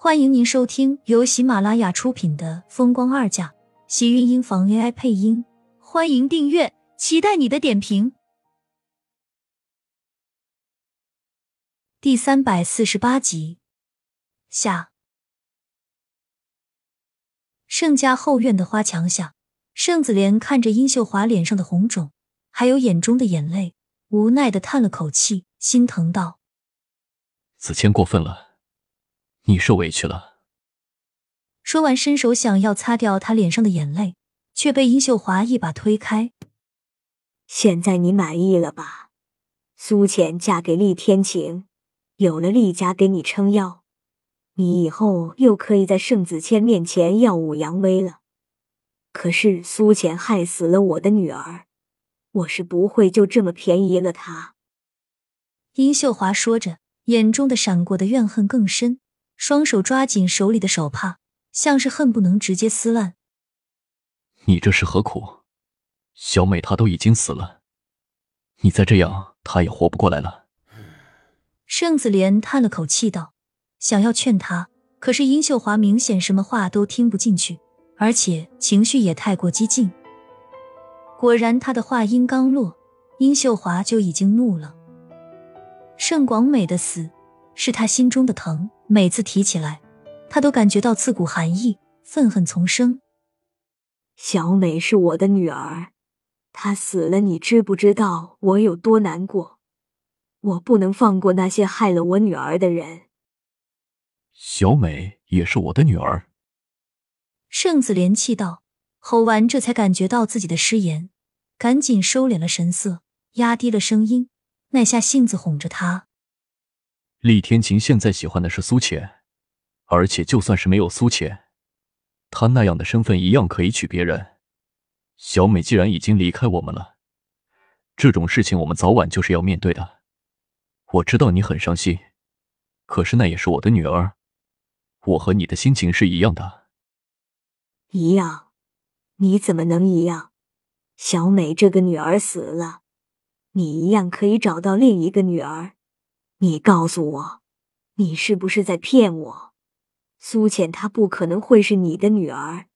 欢迎您收听由喜马拉雅出品的《风光二嫁》，喜运音房 AI 配音。欢迎订阅，期待你的点评。第三百四十八集下，盛家后院的花墙下，盛子莲看着殷秀华脸上的红肿，还有眼中的眼泪，无奈的叹了口气，心疼道：“子谦过分了。”你受委屈了。说完，伸手想要擦掉他脸上的眼泪，却被殷秀华一把推开。现在你满意了吧？苏浅嫁给厉天晴，有了厉家给你撑腰，你以后又可以在盛子谦面前耀武扬威了。可是苏浅害死了我的女儿，我是不会就这么便宜了她。殷秀华说着，眼中的闪过的怨恨更深。双手抓紧手里的手帕，像是恨不能直接撕烂。你这是何苦？小美她都已经死了，你再这样，她也活不过来了。盛子莲叹了口气道：“想要劝她，可是殷秀华明显什么话都听不进去，而且情绪也太过激进。果然，他的话音刚落，殷秀华就已经怒了。盛广美的死，是他心中的疼。”每次提起来，他都感觉到刺骨寒意，愤恨丛生。小美是我的女儿，她死了，你知不知道我有多难过？我不能放过那些害了我女儿的人。小美也是我的女儿。盛子连气道，吼完这才感觉到自己的失言，赶紧收敛了神色，压低了声音，耐下性子哄着他。厉天晴现在喜欢的是苏浅，而且就算是没有苏浅，他那样的身份一样可以娶别人。小美既然已经离开我们了，这种事情我们早晚就是要面对的。我知道你很伤心，可是那也是我的女儿，我和你的心情是一样的。一样？你怎么能一样？小美这个女儿死了，你一样可以找到另一个女儿。你告诉我，你是不是在骗我？苏浅她不可能会是你的女儿。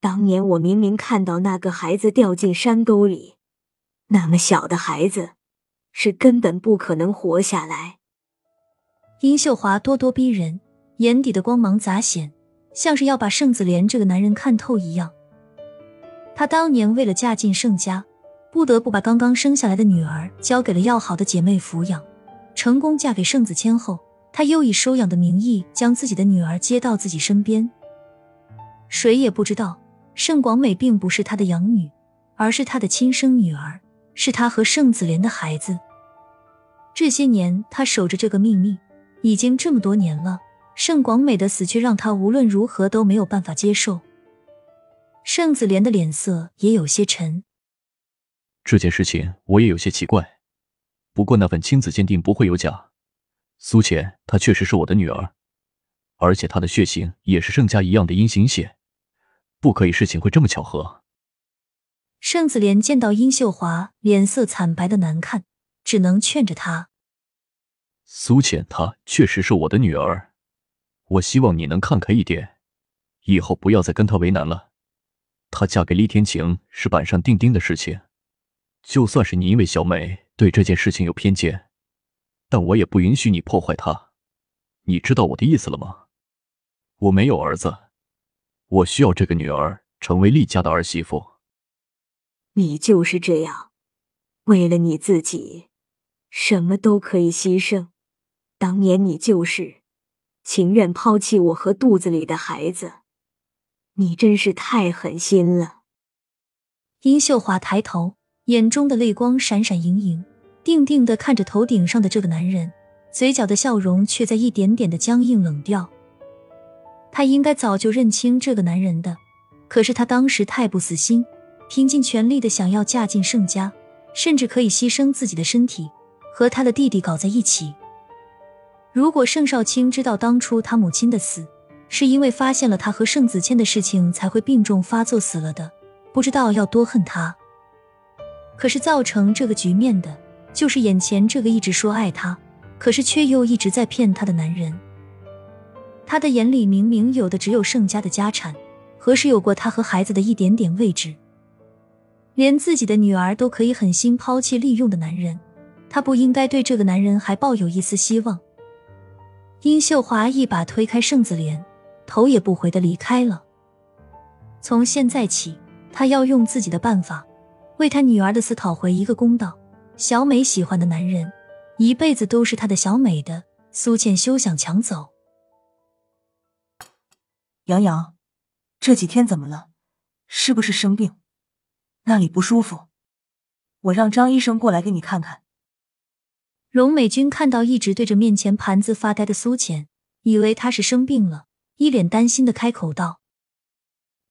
当年我明明看到那个孩子掉进山沟里，那么小的孩子是根本不可能活下来。殷秀华咄咄逼人，眼底的光芒杂显，像是要把盛子莲这个男人看透一样。她当年为了嫁进盛家，不得不把刚刚生下来的女儿交给了要好的姐妹抚养。成功嫁给盛子谦后，她又以收养的名义将自己的女儿接到自己身边。谁也不知道，盛广美并不是他的养女，而是他的亲生女儿，是他和盛子莲的孩子。这些年，他守着这个秘密，已经这么多年了。盛广美的死却让他无论如何都没有办法接受。盛子莲的脸色也有些沉。这件事情我也有些奇怪。不过那份亲子鉴定不会有假，苏浅她确实是我的女儿，而且她的血型也是盛家一样的阴型血，不可以事情会这么巧合。盛子莲见到殷秀华脸色惨白的难看，只能劝着她：苏浅她确实是我的女儿，我希望你能看开一点，以后不要再跟她为难了。她嫁给厉天晴是板上钉钉的事情，就算是你因为小美。对这件事情有偏见，但我也不允许你破坏她。你知道我的意思了吗？我没有儿子，我需要这个女儿成为厉家的儿媳妇。你就是这样，为了你自己，什么都可以牺牲。当年你就是情愿抛弃我和肚子里的孩子，你真是太狠心了。殷秀华抬头。眼中的泪光闪闪盈盈，定定的看着头顶上的这个男人，嘴角的笑容却在一点点的僵硬冷掉。他应该早就认清这个男人的，可是他当时太不死心，拼尽全力的想要嫁进盛家，甚至可以牺牲自己的身体和他的弟弟搞在一起。如果盛少卿知道当初他母亲的死是因为发现了他和盛子谦的事情才会病重发作死了的，不知道要多恨他。可是造成这个局面的，就是眼前这个一直说爱他，可是却又一直在骗他的男人。他的眼里明明有的只有盛家的家产，何时有过他和孩子的一点点位置？连自己的女儿都可以狠心抛弃利用的男人，他不应该对这个男人还抱有一丝希望。殷秀华一把推开盛子莲，头也不回的离开了。从现在起，他要用自己的办法，为他女儿的死讨回一个公道。小美喜欢的男人，一辈子都是他的小美的。苏倩休想抢走。杨洋，这几天怎么了？是不是生病？那里不舒服？我让张医生过来给你看看。荣美君看到一直对着面前盘子发呆的苏浅，以为她是生病了，一脸担心的开口道。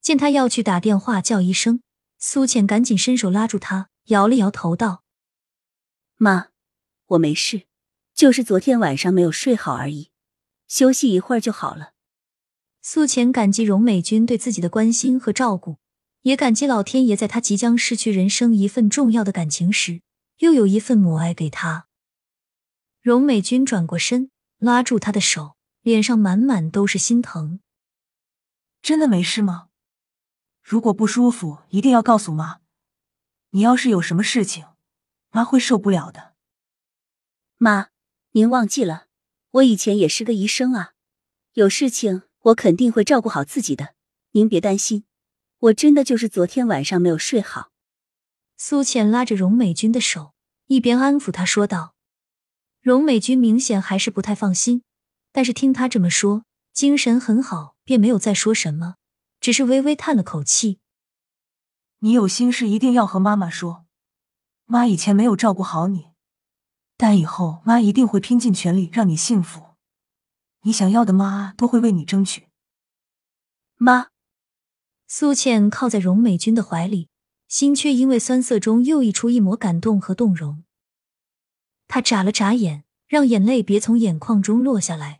见他要去打电话叫医生，苏浅赶紧伸手拉住他，摇了摇头道：“妈，我没事，就是昨天晚上没有睡好而已，休息一会儿就好了。”苏浅感激荣美君对自己的关心和照顾。也感激老天爷，在他即将失去人生一份重要的感情时，又有一份母爱给他。荣美君转过身，拉住他的手，脸上满满都是心疼。真的没事吗？如果不舒服，一定要告诉妈。你要是有什么事情，妈会受不了的。妈，您忘记了，我以前也是个医生啊，有事情我肯定会照顾好自己的，您别担心。我真的就是昨天晚上没有睡好。苏浅拉着荣美君的手，一边安抚她说道：“荣美君明显还是不太放心，但是听他这么说，精神很好，便没有再说什么，只是微微叹了口气。你有心事一定要和妈妈说。妈以前没有照顾好你，但以后妈一定会拼尽全力让你幸福。你想要的，妈都会为你争取。妈。”苏倩靠在荣美君的怀里，心却因为酸涩中又溢出一抹感动和动容。她眨了眨眼，让眼泪别从眼眶中落下来。